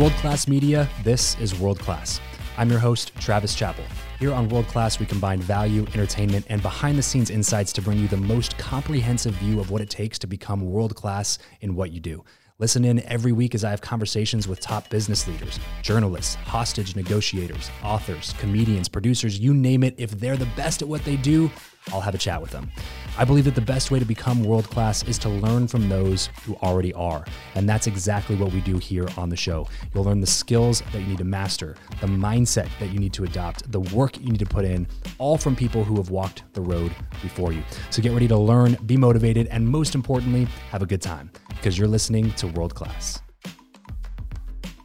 World Class Media, this is World Class. I'm your host, Travis Chappell. Here on World Class, we combine value, entertainment, and behind the scenes insights to bring you the most comprehensive view of what it takes to become world class in what you do. Listen in every week as I have conversations with top business leaders, journalists, hostage negotiators, authors, comedians, producers, you name it. If they're the best at what they do, I'll have a chat with them. I believe that the best way to become world class is to learn from those who already are. And that's exactly what we do here on the show. You'll learn the skills that you need to master, the mindset that you need to adopt, the work you need to put in, all from people who have walked the road before you. So get ready to learn, be motivated, and most importantly, have a good time because you're listening to World Class.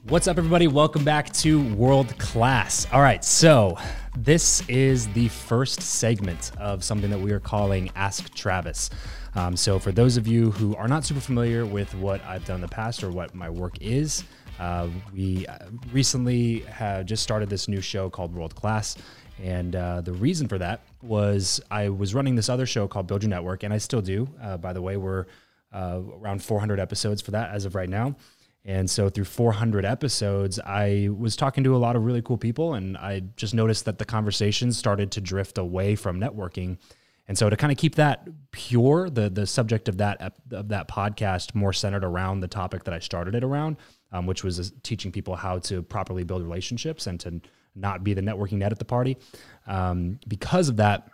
What's up, everybody? Welcome back to World Class. All right, so this is the first segment of something that we are calling Ask Travis. Um, so, for those of you who are not super familiar with what I've done in the past or what my work is, uh, we uh, recently have just started this new show called World Class. And uh, the reason for that was I was running this other show called Build Your Network, and I still do. Uh, by the way, we're uh, around 400 episodes for that as of right now. And so through 400 episodes, I was talking to a lot of really cool people, and I just noticed that the conversations started to drift away from networking. And so to kind of keep that pure, the the subject of that of that podcast more centered around the topic that I started it around, um, which was uh, teaching people how to properly build relationships and to not be the networking net at the party. Um, because of that,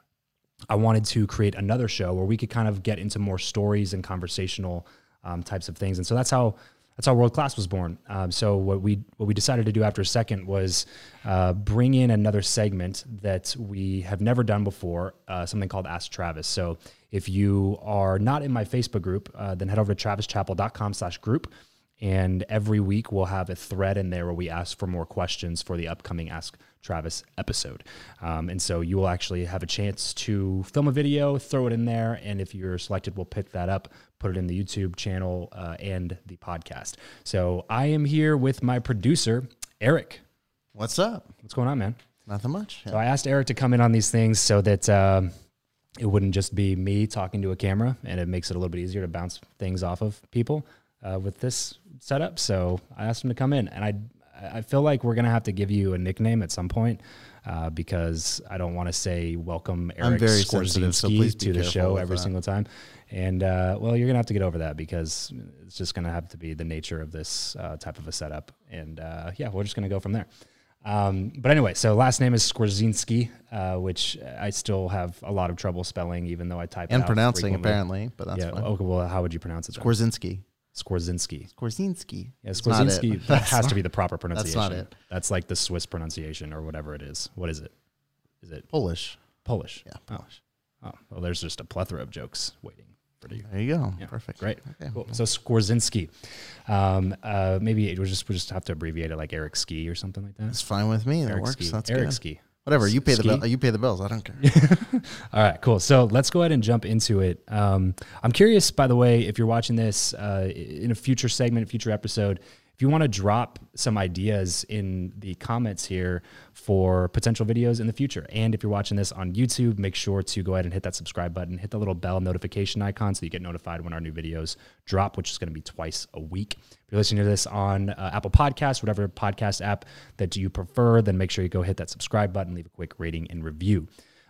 I wanted to create another show where we could kind of get into more stories and conversational um, types of things. And so that's how that's how World Class was born. Um, so what we what we decided to do after a second was uh, bring in another segment that we have never done before, uh, something called Ask Travis. So if you are not in my Facebook group, uh, then head over to travischappell.com/group. And every week we'll have a thread in there where we ask for more questions for the upcoming Ask Travis episode. Um, and so you will actually have a chance to film a video, throw it in there, and if you're selected, we'll pick that up, put it in the YouTube channel uh, and the podcast. So I am here with my producer, Eric. What's up? What's going on, man? Nothing much. So I asked Eric to come in on these things so that um, it wouldn't just be me talking to a camera, and it makes it a little bit easier to bounce things off of people uh, with this setup. So I asked him to come in, and I I feel like we're gonna have to give you a nickname at some point. Uh, because I don't want to say welcome Eric sensitive, so to the show every that. single time. And uh, well, you're gonna have to get over that because it's just gonna have to be the nature of this uh, type of a setup. And uh, yeah, we're just gonna go from there. Um, but anyway, so last name is Skwarczynski, uh, which I still have a lot of trouble spelling, even though I type it And pronouncing, frequently. apparently, but that's yeah. fine. Okay. Well, how would you pronounce it? then? Korzinski. Skorzinski. Korzinski. Yeah, not. Skorzinski. That has to be the proper pronunciation. That's not it. That's like the Swiss pronunciation or whatever it is. What is it? Is it Polish. Polish? Yeah, Oh. Polish. Oh, well, there's just a plethora of jokes waiting for you. There you go. Yeah, Perfect. Great. Okay. Cool. So Skorzinski. Um, uh, maybe it was just we just have to abbreviate it like Eric Ski or something like that. It's fine with me. That Eric works. Ski. That's Eric good. Ski. Whatever. You pay the bill. You pay the bills. I don't care. All right, cool. So let's go ahead and jump into it. Um, I'm curious, by the way, if you're watching this uh, in a future segment, future episode, if you want to drop some ideas in the comments here for potential videos in the future. And if you're watching this on YouTube, make sure to go ahead and hit that subscribe button, hit the little bell notification icon so you get notified when our new videos drop, which is going to be twice a week. If you're listening to this on uh, Apple Podcasts, whatever podcast app that you prefer, then make sure you go hit that subscribe button, leave a quick rating and review.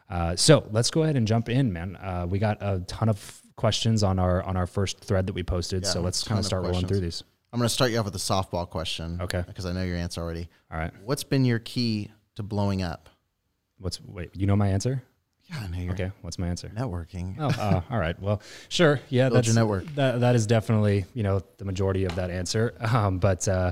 Uh, so let's go ahead and jump in, man. Uh, we got a ton of questions on our on our first thread that we posted. Yeah, so let's kind of of start rolling through these. I'm going to start you off with a softball question. Okay. Because I know your answer already. All right. What's been your key to blowing up? What's wait? You know my answer? Yeah, I know your Okay. What's my answer? networking. Oh, uh, all right. Well, sure. Yeah, Build that's your network. That that is definitely you know the majority of that answer. Um, but uh,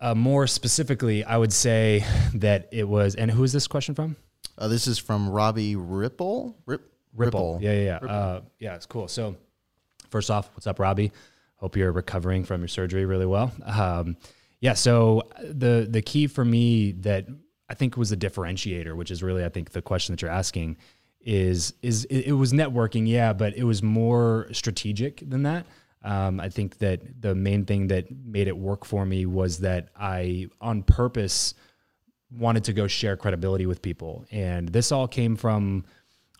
uh, more specifically, I would say that it was. And who is this question from? Uh, this is from Robbie Ripple. Rip, Ripple. Yeah, yeah, yeah. Uh, yeah, it's cool. So, first off, what's up, Robbie? Hope you're recovering from your surgery really well. Um, yeah. So the the key for me that I think was a differentiator, which is really I think the question that you're asking is is it, it was networking, yeah, but it was more strategic than that. Um, I think that the main thing that made it work for me was that I, on purpose, wanted to go share credibility with people, and this all came from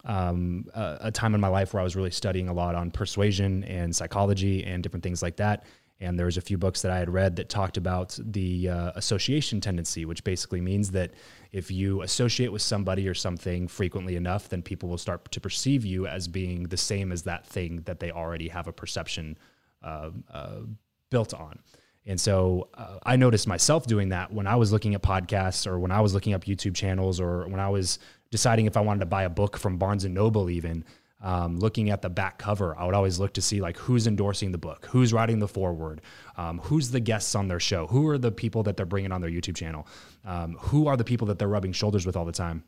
um, a, a time in my life where I was really studying a lot on persuasion and psychology and different things like that. And there was a few books that I had read that talked about the uh, association tendency, which basically means that if you associate with somebody or something frequently enough, then people will start to perceive you as being the same as that thing that they already have a perception uh, uh, built on. And so uh, I noticed myself doing that when I was looking at podcasts or when I was looking up YouTube channels or when I was deciding if I wanted to buy a book from Barnes and Noble, even um, looking at the back cover, I would always look to see like who's endorsing the book, who's writing the foreword, um, who's the guests on their show, who are the people that they're bringing on their YouTube channel, um, who are the people that they're rubbing shoulders with all the time.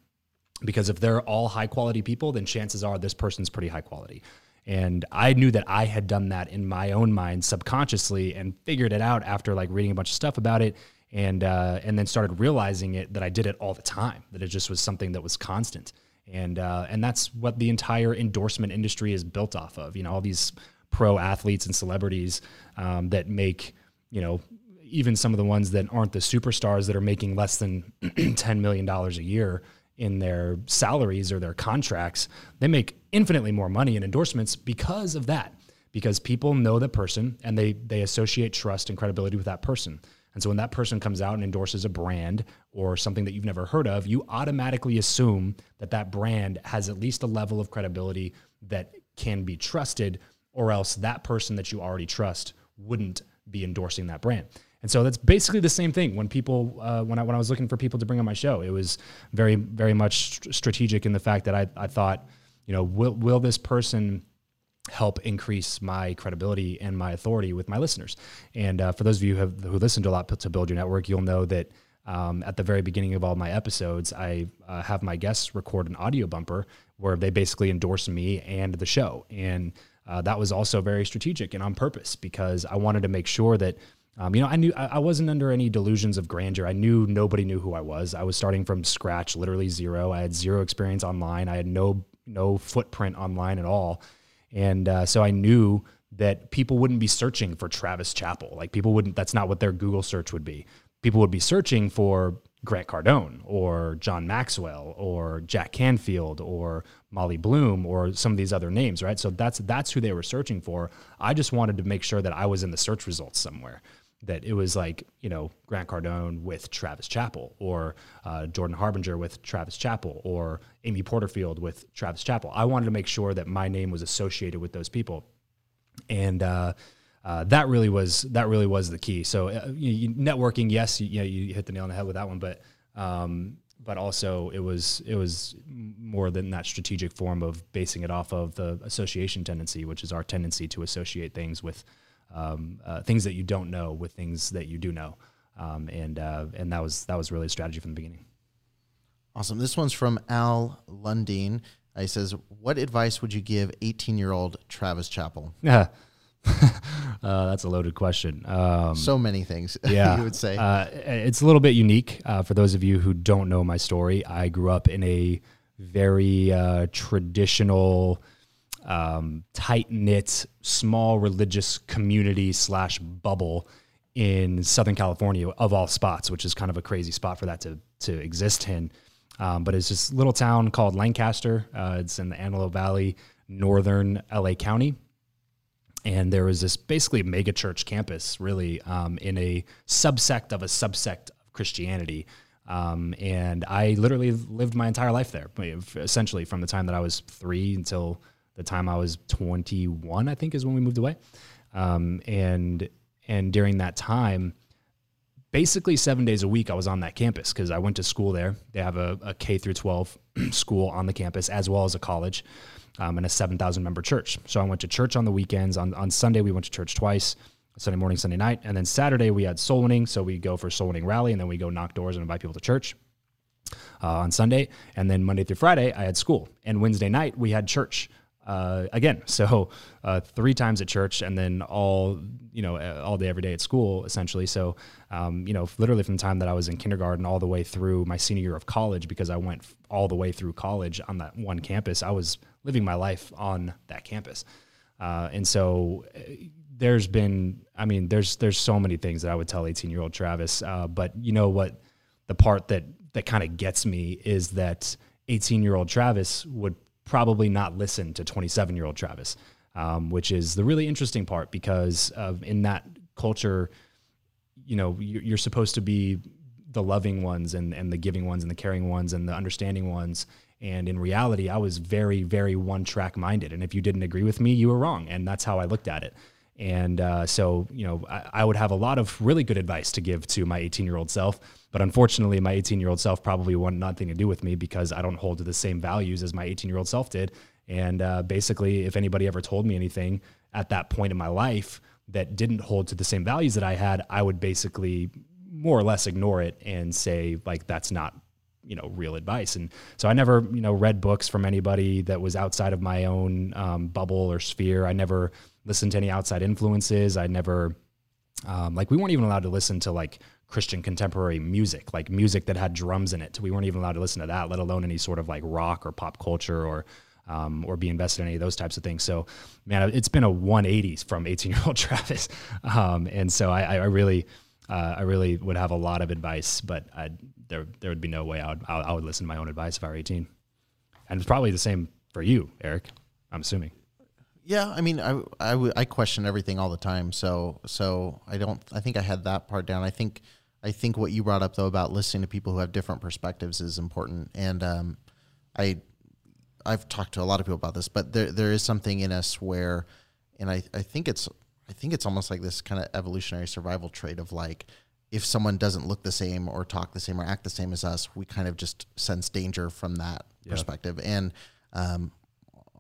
Because if they're all high quality people, then chances are this person's pretty high quality. And I knew that I had done that in my own mind subconsciously and figured it out after like reading a bunch of stuff about it and uh, and then started realizing it that I did it all the time, that it just was something that was constant. And uh, and that's what the entire endorsement industry is built off of. You know, all these pro athletes and celebrities um, that make, you know, even some of the ones that aren't the superstars that are making less than $10 million a year in their salaries or their contracts, they make infinitely more money in endorsements because of that. Because people know the person and they they associate trust and credibility with that person. And so when that person comes out and endorses a brand or something that you've never heard of, you automatically assume that that brand has at least a level of credibility that can be trusted, or else that person that you already trust wouldn't be endorsing that brand. And so that's basically the same thing. When people, uh, when I when I was looking for people to bring on my show, it was very very much strategic in the fact that I I thought, you know, will will this person help increase my credibility and my authority with my listeners? And uh, for those of you who, have, who listen to a lot to Build Your Network, you'll know that. Um, at the very beginning of all my episodes, I uh, have my guests record an audio bumper where they basically endorse me and the show. And uh, that was also very strategic and on purpose because I wanted to make sure that um, you know, I knew I, wasn't under any delusions of grandeur. I knew nobody knew who I was. I was starting from scratch, literally zero. I had zero experience online. I had no no footprint online at all, and uh, so I knew that people wouldn't be searching for Travis Chappell. Like people wouldn't. That's not what their Google search would be. People would be searching for Grant Cardone or John Maxwell or Jack Canfield or Molly Bloom or some of these other names, right? So that's that's who they were searching for. I just wanted to make sure that I was in the search results somewhere that it was like you know Grant Cardone with Travis Chappell or uh, Jordan Harbinger with Travis Chappell or Amy Porterfield with Travis Chappell. I wanted to make sure that my name was associated with those people, and uh, uh, that really was that really was the key. So uh, you, networking, yes, you, you, know, you hit the nail on the head with that one, but um, but also it was it was more than that strategic form of basing it off of the association tendency, which is our tendency to associate things with um, uh, things that you don't know with things that you do know, um, and uh, and that was that was really a strategy from the beginning. Awesome. This one's from Al Lundeen. Uh, he says, "What advice would you give 18-year-old Travis Chappell?" Yeah. uh, that's a loaded question. Um, so many things, yeah, you would say. Uh, it's a little bit unique uh, for those of you who don't know my story. I grew up in a very uh, traditional um, tight knit, small religious community slash bubble in Southern California of all spots, which is kind of a crazy spot for that to to exist in. Um, but it's this little town called Lancaster. Uh, it's in the Antelope Valley, northern LA County. And there was this basically mega church campus, really, um, in a subsect of a subsect of Christianity. Um, and I literally lived my entire life there, essentially from the time that I was three until the time I was 21, I think is when we moved away. Um, and and during that time, basically seven days a week, I was on that campus because I went to school there. They have a, a K through 12 school on the campus as well as a college um, and a 7,000 member church. So I went to church on the weekends. On, on Sunday, we went to church twice. Sunday morning, Sunday night, and then Saturday we had soul winning. So we go for soul winning rally, and then we go knock doors and invite people to church uh, on Sunday. And then Monday through Friday, I had school, and Wednesday night we had church uh, again. So uh, three times at church, and then all you know all day every day at school, essentially. So um, you know, literally from the time that I was in kindergarten all the way through my senior year of college, because I went all the way through college on that one campus. I was living my life on that campus, uh, and so. Uh, there's been, I mean, there's there's so many things that I would tell 18 year old Travis, uh, but you know what, the part that that kind of gets me is that 18 year old Travis would probably not listen to 27 year old Travis, um, which is the really interesting part because of in that culture, you know, you're supposed to be the loving ones and and the giving ones and the caring ones and the understanding ones. And in reality, I was very, very one track minded. And if you didn't agree with me, you were wrong. And that's how I looked at it. And uh, so, you know, I, I, would have a lot of really good advice to give to my 18 year old self. But unfortunately, my 18 year old self probably wanted nothing to do with me because I don't hold to the same values as my 18 year old self did. And uh, basically, if anybody ever told me anything at that point in my life that didn't hold to the same values that I had, I would basically more or less ignore it and say, like, that's not you know real advice and so i never you know read books from anybody that was outside of my own um, bubble or sphere i never listened to any outside influences. I never, um, like, we weren't even allowed to listen to like Christian contemporary music, like music that had drums in it. We weren't even allowed to listen to that, let alone any sort of like rock or pop culture or, um, or be invested in any of those types of things. So, man, it's been a 180 from 18 year old Travis. Um, and so I, I really, uh, I really would have a lot of advice, but I'd, there, there would be no way I would, I would listen to my own advice if I were 18. And it's probably the same for you, Eric, I'm assuming. Yeah, I mean, I, I, I question everything all the time. So so I don't. I think I had that part down. I think I think what you brought up though about listening to people who have different perspectives is important. And um, I I've talked to a lot of people about this, but there there is something in us where, and I I think it's I think it's almost like this kind of evolutionary survival trait of like if someone doesn't look the same or talk the same or act the same as us, we kind of just sense danger from that yeah. perspective. And um,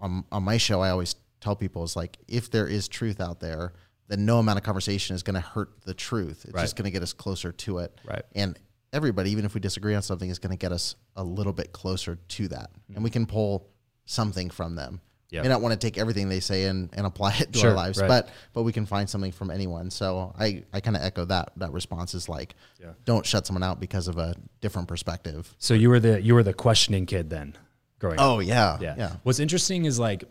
on on my show, I always tell people is like if there is truth out there, then no amount of conversation is going to hurt the truth. It's right. just going to get us closer to it. Right. And everybody, even if we disagree on something, is going to get us a little bit closer to that, mm-hmm. and we can pull something from them. Yep. May not want to take everything they say and, and apply it to sure, our lives, right. but but we can find something from anyone. So I, I kind of echo that that response is like, yeah. don't shut someone out because of a different perspective. So you were the you were the questioning kid then, growing oh, up. yeah, yeah, yeah. What's interesting is like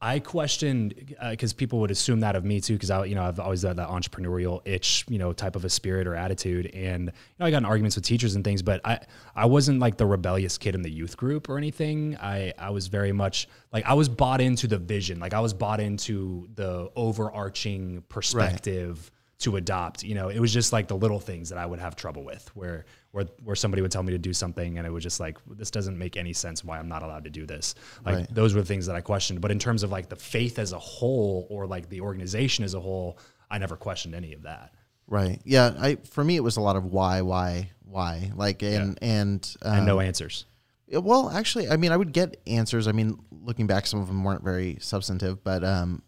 I questioned because uh, people would assume that of me too, because I, you know, I've always had that entrepreneurial itch, you know, type of a spirit or attitude, and you know, I got in arguments with teachers and things, but I, I wasn't like the rebellious kid in the youth group or anything. I, I was very much like I was bought into the vision, like I was bought into the overarching perspective. Right to adopt. You know, it was just like the little things that I would have trouble with, where where where somebody would tell me to do something, and it was just like this doesn't make any sense. Why I'm not allowed to do this? Like right. those were the things that I questioned. But in terms of like the faith as a whole, or like the organization as a whole, I never questioned any of that. Right. Yeah. I for me it was a lot of why, why, why. Like and yeah. and um, and no answers. Well, actually, I mean, I would get answers. I mean, looking back, some of them weren't very substantive, but um,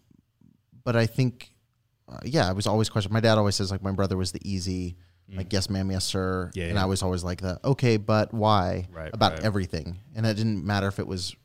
but I think uh, yeah, I was always questioning. My dad always says like my brother was the easy, mm. like yes ma'am, yes sir, yeah, and yeah. I was always like the okay, but why right, about right. everything, and it didn't matter if it was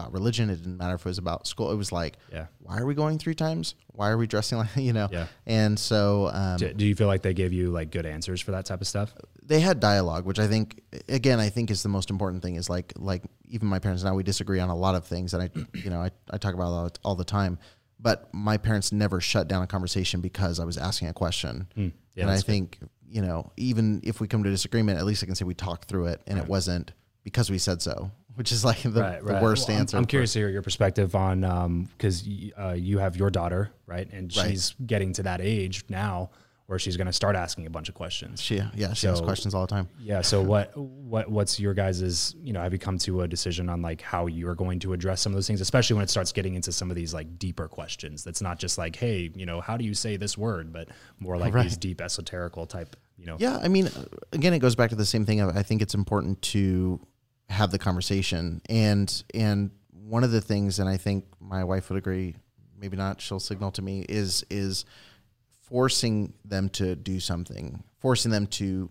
about religion. It didn't matter if it was about school. It was like, yeah. why are we going three times? Why are we dressing like you know? Yeah. And so, um, do, do, you feel like they gave you like good answers for that type of stuff? They had dialogue, which I think, again, I think is the most important thing. Is like, like even my parents now we disagree on a lot of things, and I, you know, I, I talk about all, all the time but my parents never shut down a conversation because I was asking a question. Mm, yeah, and I think, good. You know, even if we come to a disagreement, at least I can say we talked through it and right. it wasn't because we said so, which is like the, right, the worst well, answer. I'm, I'm curious to hear your perspective on, because um, uh, you have your daughter, right? And she's getting to that age now where she's going to start asking a bunch of questions. She, yeah, she so, asks questions all the time. Yeah. So what, what, what's your guys's, you know, have you come to a decision on like how you're going to address some of those things, especially when it starts getting into some of these like deeper questions? That's not just like, Hey, you know, how do you say this word, but more like right. these deep esoterical type, you know? Yeah. I mean, again, it goes back to the same thing. I think it's important to have the conversation and, and one of the things, and I think my wife would agree, maybe not, she'll signal to me is, is, forcing them to do something, forcing them to.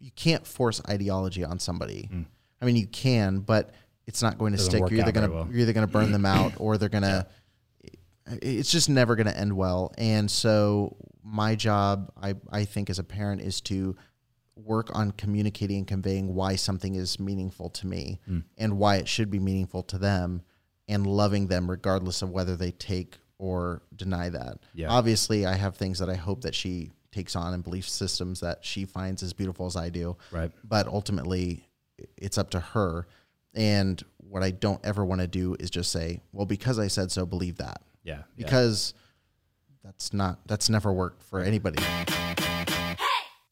You can't force ideology on somebody. Mm. I mean, you can, but it's not going to Doesn't stick. You're either gonna well. you're either gonna burn them out, or they're gonna. Yeah. It's just never gonna end well. And so, my job, I I think, as a parent, is to work on communicating and conveying why something is meaningful to me mm. and why it should be meaningful to them, and loving them regardless of whether they take or deny that. Yeah. Obviously, I have things that I hope that she takes on and belief systems that she finds as beautiful as I do. Right. But ultimately, it's up to her. And what I don't ever want to do is just say, well, because I said so, believe that. Yeah. Because that's not that's never worked for anybody.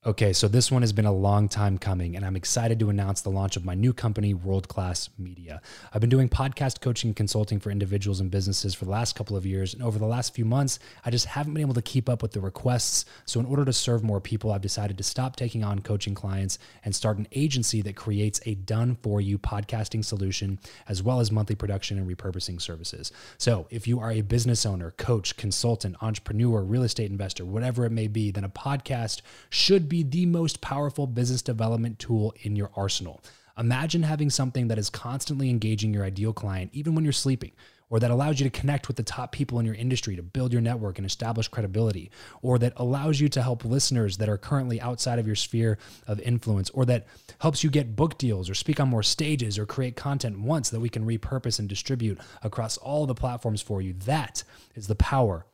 Okay, so this one has been a long time coming, and I'm excited to announce the launch of my new company, World Class Media. I've been doing podcast coaching and consulting for individuals and businesses for the last couple of years, and over the last few months, I just haven't been able to keep up with the requests. So, in order to serve more people, I've decided to stop taking on coaching clients and start an agency that creates a done for you podcasting solution, as well as monthly production and repurposing services. So, if you are a business owner, coach, consultant, entrepreneur, real estate investor, whatever it may be, then a podcast should be be the most powerful business development tool in your arsenal. Imagine having something that is constantly engaging your ideal client, even when you're sleeping, or that allows you to connect with the top people in your industry to build your network and establish credibility, or that allows you to help listeners that are currently outside of your sphere of influence, or that helps you get book deals or speak on more stages or create content once that we can repurpose and distribute across all the platforms for you. That is the power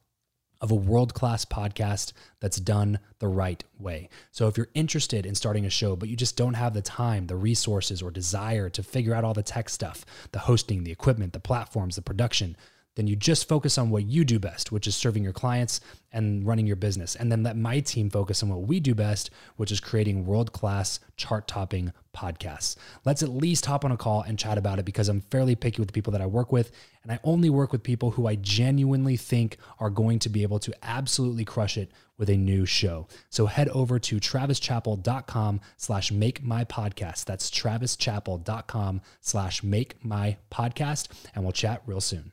of a world class podcast that's done the right way. So, if you're interested in starting a show, but you just don't have the time, the resources, or desire to figure out all the tech stuff the hosting, the equipment, the platforms, the production then you just focus on what you do best, which is serving your clients and running your business. And then let my team focus on what we do best, which is creating world class, chart topping podcasts. Let's at least hop on a call and chat about it because I'm fairly picky with the people that I work with. And I only work with people who I genuinely think are going to be able to absolutely crush it with a new show. So head over to travischappell.com slash make my podcast. That's travischappell.com slash make my podcast. And we'll chat real soon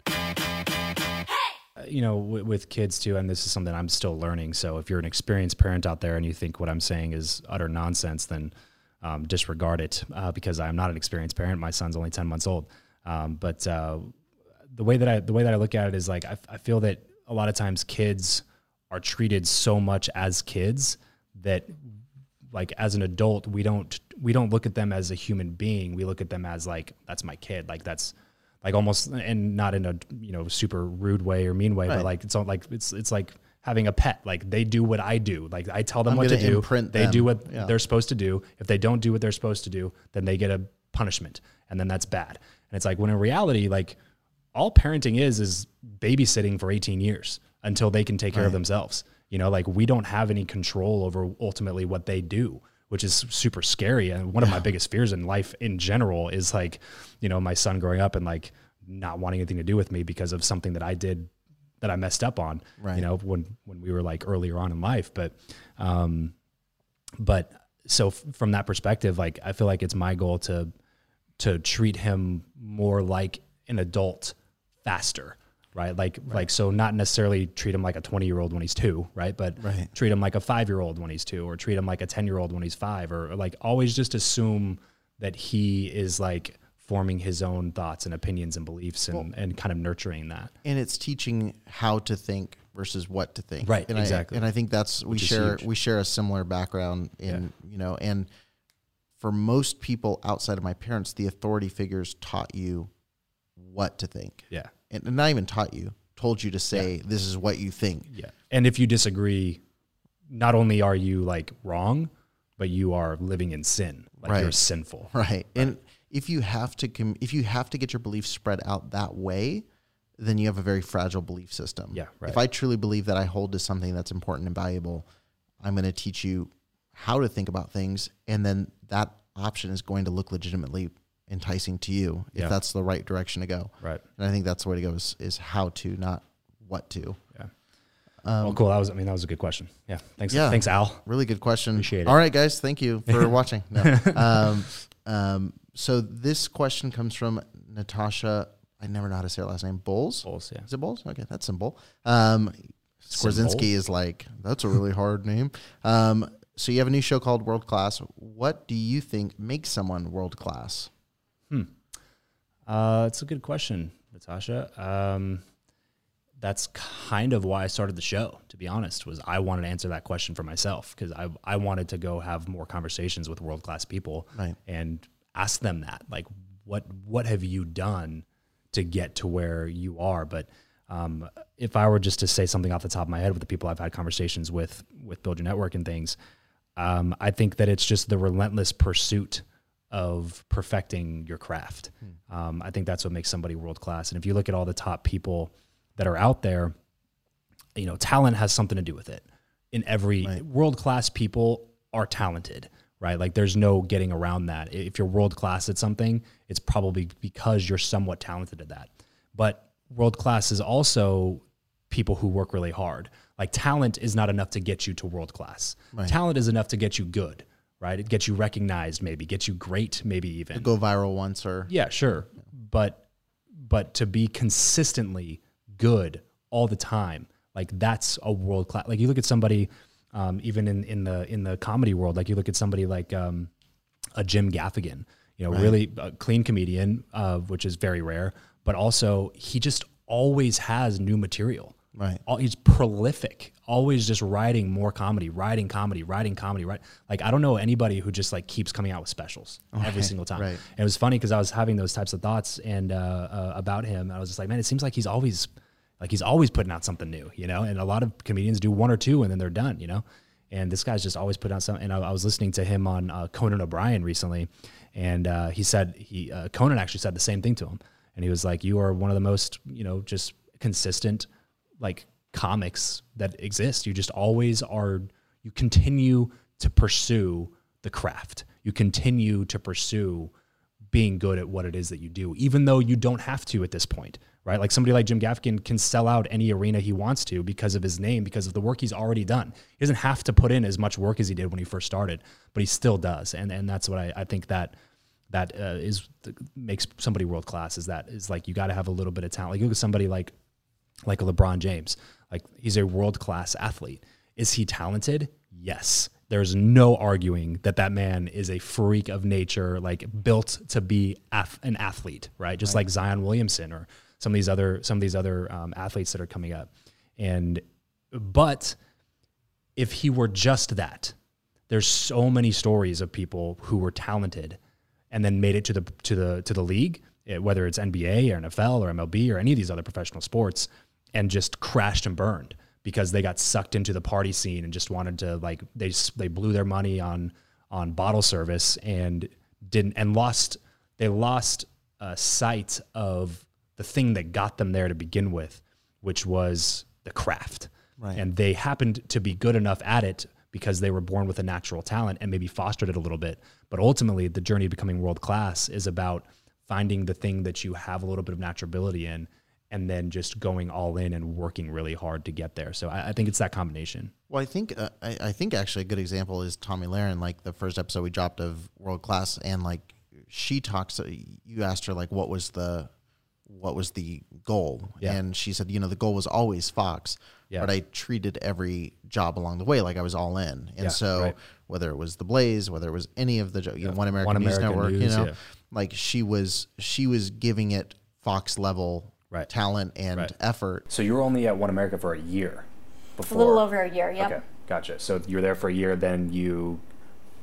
you know, w- with kids too, and this is something I'm still learning. So if you're an experienced parent out there and you think what I'm saying is utter nonsense, then um, disregard it uh, because I'm not an experienced parent. My son's only 10 months old. Um, but uh, the way that I the way that I look at it is like I, I feel that a lot of times kids are treated so much as kids that like as an adult we don't we don't look at them as a human being. We look at them as like that's my kid. Like that's like almost and not in a you know super rude way or mean way, right. but like it's like it's it's like having a pet. Like they do what I do. Like I tell them I'm what to do. They them. do what yeah. they're supposed to do. If they don't do what they're supposed to do, then they get a punishment, and then that's bad. And it's like when in reality, like all parenting is is babysitting for 18 years until they can take care right. of themselves. You know, like we don't have any control over ultimately what they do which is super scary. And one of my biggest fears in life in general is like, you know, my son growing up and like not wanting anything to do with me because of something that I did that I messed up on, right. you know, when, when we were like earlier on in life. But, um, but so f- from that perspective, like, I feel like it's my goal to, to treat him more like an adult faster right? Like right. like so not necessarily treat him like a 20 year old when he's two, right? But right. treat him like a five year old when he's two, or treat him like a 10 year old when he's five, or, or like always just assume that he is like forming his own thoughts and opinions and beliefs and, well, and kind of nurturing that. And it's teaching how to think versus what to think. Right. And exactly. I, and I think that's we share we share a similar background in yeah. you know and for most people outside of my parents, the authority figures taught you what to think. Yeah and not even taught you, told you to say yeah. this is what you think. Yeah. And if you disagree, not only are you like wrong, but you are living in sin. Like right. you're sinful. Right. right. And if you have to com- if you have to get your beliefs spread out that way, then you have a very fragile belief system. Yeah. Right. If I truly believe that I hold to something that's important and valuable, I'm going to teach you how to think about things, and then that option is going to look legitimately enticing to you if yeah. that's the right direction to go. Right. And I think that's the way to go is, is how to, not what to. Yeah. Um, well, cool. That was, I mean, that was a good question. Yeah. Thanks. Yeah. Thanks, Al. Really good question. Appreciate it. All right, guys. Thank you for watching. No. Um, um, so this question comes from Natasha. I never know how to say her last name. Bowles. Bowles. Yeah. Is it Bowles? Okay. That's simple. Um, Skwarczynski is like, that's a really hard name. Um, so you have a new show called World Class. What do you think makes someone world class? Hmm. Uh, it's a good question, Natasha. Um, that's kind of why I started the show. To be honest, was I wanted to answer that question for myself because I I wanted to go have more conversations with world class people right. and ask them that like what what have you done to get to where you are, but um, if I were just to say something off the top of my head with the people I've had conversations with with Build Your Network and things, um, I think that it's just the relentless pursuit of perfecting your craft. Hmm. Um, I think that's what makes somebody world class. And if you look at all the top people that are out there, you know, talent has something to do with it. In every Right. world class people are talented, right? Like there's no getting around that. If you're world class at something, it's probably because you're somewhat talented at that. But world class is also people who work really hard. Like talent is not enough to get you to world class. Talent is enough to get you good, right? It gets you recognized, maybe gets you great, maybe even. Go viral once or Yeah, sure. But but to be consistently good all the time, like that's a world class. Like you look at somebody, um, even in in the in the comedy world, like you look at somebody like um, a Jim Gaffigan, you know, really a clean comedian, uh, which is very rare, but also he just always has new material. Right. All, he's prolific, always just writing more comedy, writing comedy, writing comedy, right? Like I don't know anybody who just like keeps coming out with specials every single time. right. And it was funny because I was having those types of thoughts and uh, uh, about him. I was just like, man, it seems like he's always like he's always putting out something new, you know. And a lot of comedians do one or two and then they're done, you know. And this guy's just always putting out something. And I, I was listening to him on uh, Conan O'Brien recently, and uh, he said he uh, Conan actually said the same thing to him, and he was like, "You are one of the most, you know, just consistent like comics that exist. You just always are. You continue to pursue the craft. You continue to pursue being good at what it is that you do, even though you don't have to at this point, right? Like somebody like Jim Gaffigan can sell out any arena he wants to because of his name, because of the work he's already done. He doesn't have to put in as much work as he did when he first started, but he still does, and and that's what I, I think that that uh, is makes somebody world class. Is that is like you got to have a little bit of talent. Like look at somebody like like a LeBron James. Like he's a world class athlete. Is he talented? Yes. There's no arguing that that man is a freak of nature, like built to be ath- an athlete, right? Just like Zion Williamson or some of these other some of these other um, athletes that are coming up. And but if he were just that, there's so many stories of people who were talented and then made it to the to the to the league, eh, whether it's NBA or NFL or MLB or any of these other professional sports, and just crashed and burned because they got sucked into the party scene and just wanted to like they they blew their money on on bottle service and didn't and lost they lost uh, sight of the thing that got them there to begin with, which was the craft. Right. And they happened to be good enough at it because they were born with a natural talent and maybe fostered it a little bit. But ultimately, the journey of becoming world class is about finding the thing that you have a little bit of natural ability in and then just going all in and working really hard to get there. So I, I think it's that combination. Well, I think uh, I, I think actually a good example is Tomi Lahren, like the first episode we dropped of World Class, and like she talks. uh, You asked her like what was the what was the goal, Yeah. and she said, you know, the goal was always Fox, Yeah. but I treated every job along the way like I was all in, and Yeah, so right. whether it was the Blaze, whether it was any of the you know One American, One News American Network, you know, like she was she was giving it Fox level Right. talent and Right. effort. So you were only at One America for a year A little over a year, yeah. Okay, gotcha. So you were there for a year, then you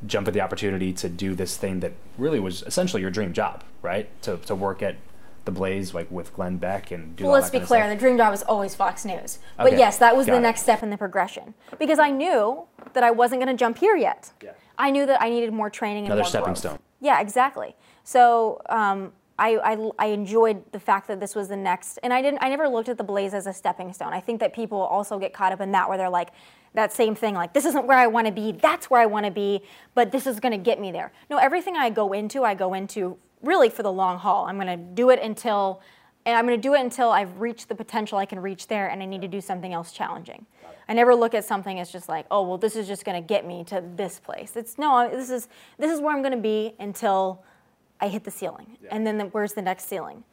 jump at the opportunity to do this thing that really was essentially your dream job, right? To, to work at the Blaze, like with Glenn Beck and do Well, let's that be kind clear, stuff. the dream job was always Fox News. But Okay, yes, that was got the it. next step in the progression. Because I knew that I wasn't going to jump here yet. Yeah. I knew that I needed more training and Another more stepping growth. stone. Yeah, exactly. So um, I, I, I enjoyed the fact that this was the next, and I didn't. I never looked at the Blaze as a stepping stone. I think that people also get caught up in that, where they're like, that same thing, like this isn't where I want to be. That's where I want to be, but this is going to get me there. No, everything I go into, I go into really for the long haul. I'm going to do it until, and I'm going to do it until I've reached the potential I can reach there, and I need to do something else challenging. I never look at something as just like, oh well, this is just going to get me to this place. It's no, this is this is where I'm going to be until I hit the ceiling, and then the, where's the next ceiling?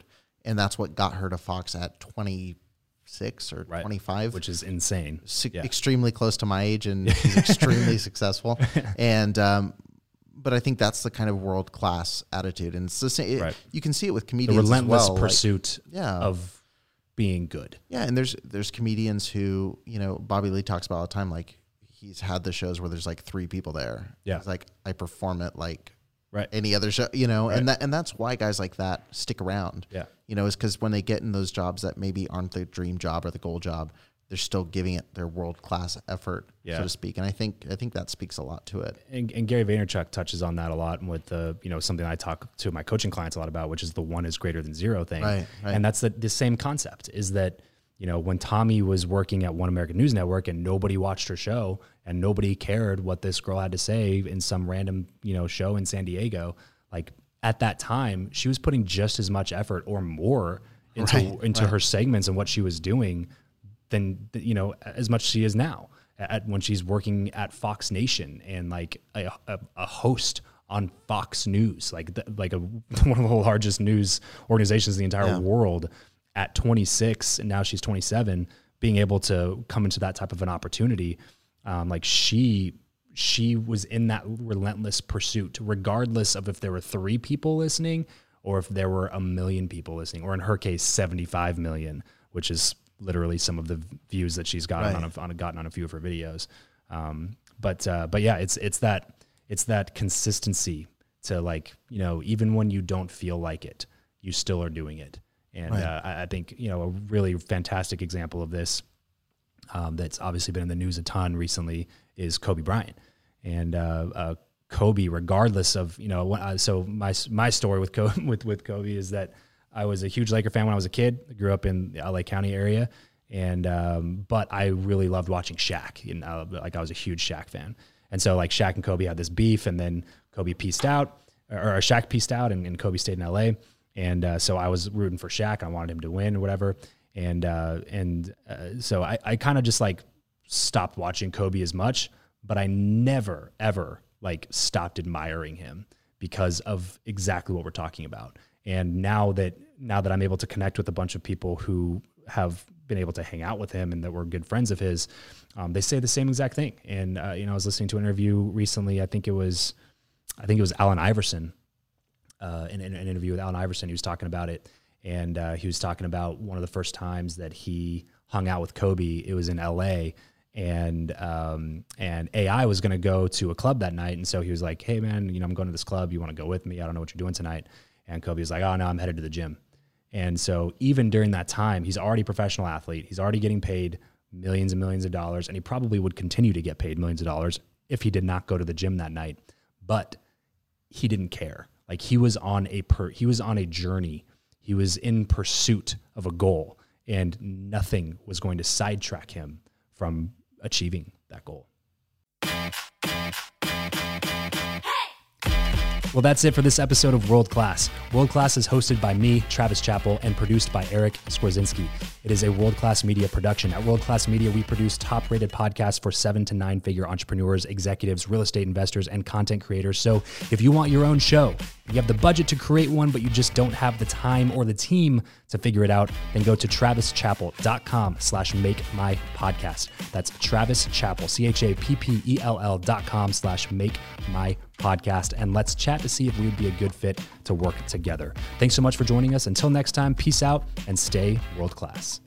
and that's what got her to Fox at 26 or Right. 25, which is insane. si- Yeah. extremely close to my age, and she's extremely successful. And um, but I think that's the kind of world class attitude, and it's the same. it- Right. you can see it with The comedians relentless as well. like- pursuit yeah. of being good. yeah, and there's there's comedians who you know Bobby Lee talks about all the time. Like he's had the shows where there's like three people there. Yeah. he's like I perform it like Right. any other show, you know, Right. and that and that's why guys like that stick around. Yeah. you know, is because when they get in those jobs that maybe aren't the dream job or the goal job, they're still giving it their world class effort, Yeah. so to speak. And I think I think that speaks a lot to it. and, and Gary Vaynerchuk touches on that a lot with the you know something I talk to my coaching clients a lot about, which is the one is greater than zero thing. Right, right. And that's the, the same concept is that you know, when Tomi was working at One American News Network and nobody watched her show and nobody cared what this girl had to say in some random, you know, show in San Diego, like at that time, she was putting just as much effort or more into Right, into right. her segments and what she was doing than you know as much she is now at when she's working at Fox Nation and like a, a, a host on Fox News, like the, like a one of the largest news organizations in the entire Yeah. world at 26 and now she's 27 being able to come into that type of an opportunity um, like she she was in that relentless pursuit regardless of if there were three people listening or if there were a million people listening or in her case 75 million which is literally some of the views that she's gotten Right. on, a, on a, gotten on a few of her videos um, but uh, but yeah it's it's that it's that consistency to like you know even when you don't feel like it you still are doing it and Right. uh, I, I think you know a really fantastic example of this um, that's obviously been in the news a ton recently is Kobe Bryant. And uh, uh, Kobe, regardless of you know, when I, so my my story with Kobe, with with Kobe is that I was a huge Laker fan when I was a kid. I grew up in the LA County area, and um, but I really loved watching Shaq. And uh, like I was a huge Shaq fan. And so like Shaq and Kobe had this beef, and then Kobe pieced out, or, or Shaq pieced out, and, and Kobe stayed in LA. And uh, so I was rooting for Shaq. I wanted him to win or whatever. And uh, and uh, so I, I kind of just like stopped watching Kobe as much, but I never ever like stopped admiring him because of exactly what we're talking about. And now that now that I'm able to connect with a bunch of people who have been able to hang out with him and that were good friends of his, um, they say the same exact thing. And uh, you know, I was listening to an interview recently. I think it was, I think it was Allen Iverson uh, in, in an interview with Allen Iverson. He was talking about it, and uh, he was talking about one of the first times that he hung out with Kobe. It was in L.A. and um, and AI was going to go to a club that night, and so he was like, "Hey man, you know I'm going to this club. You want to go with me? I don't know what you're doing tonight." And Kobe was like, "Oh no, I'm headed to the gym." And so even during that time, he's already a professional athlete. He's already getting paid millions and millions of dollars, and he probably would continue to get paid millions of dollars if he did not go to the gym that night. But he didn't care. Like he was on a per, he was on a journey. He was in pursuit of a goal, and nothing was going to sidetrack him from achieving that goal. Well, that's it for this episode of World Class. World Class is hosted by me, Travis Chappell, and produced by Eric Skwarczynski. It is a world class media production. At World Class Media, we produce top rated podcasts for seven to nine figure entrepreneurs, executives, real estate investors, and content creators. So if you want your own show, you have the budget to create one, but you just don't have the time or the team to figure it out, then go to travischappell.com slash make my podcast. That's Travis Chappell, C H A P P E L L dot com slash make my podcast. And let's chat to see if we would be a good fit to work together. Thanks so much for joining us. Until next time, peace out and stay world class.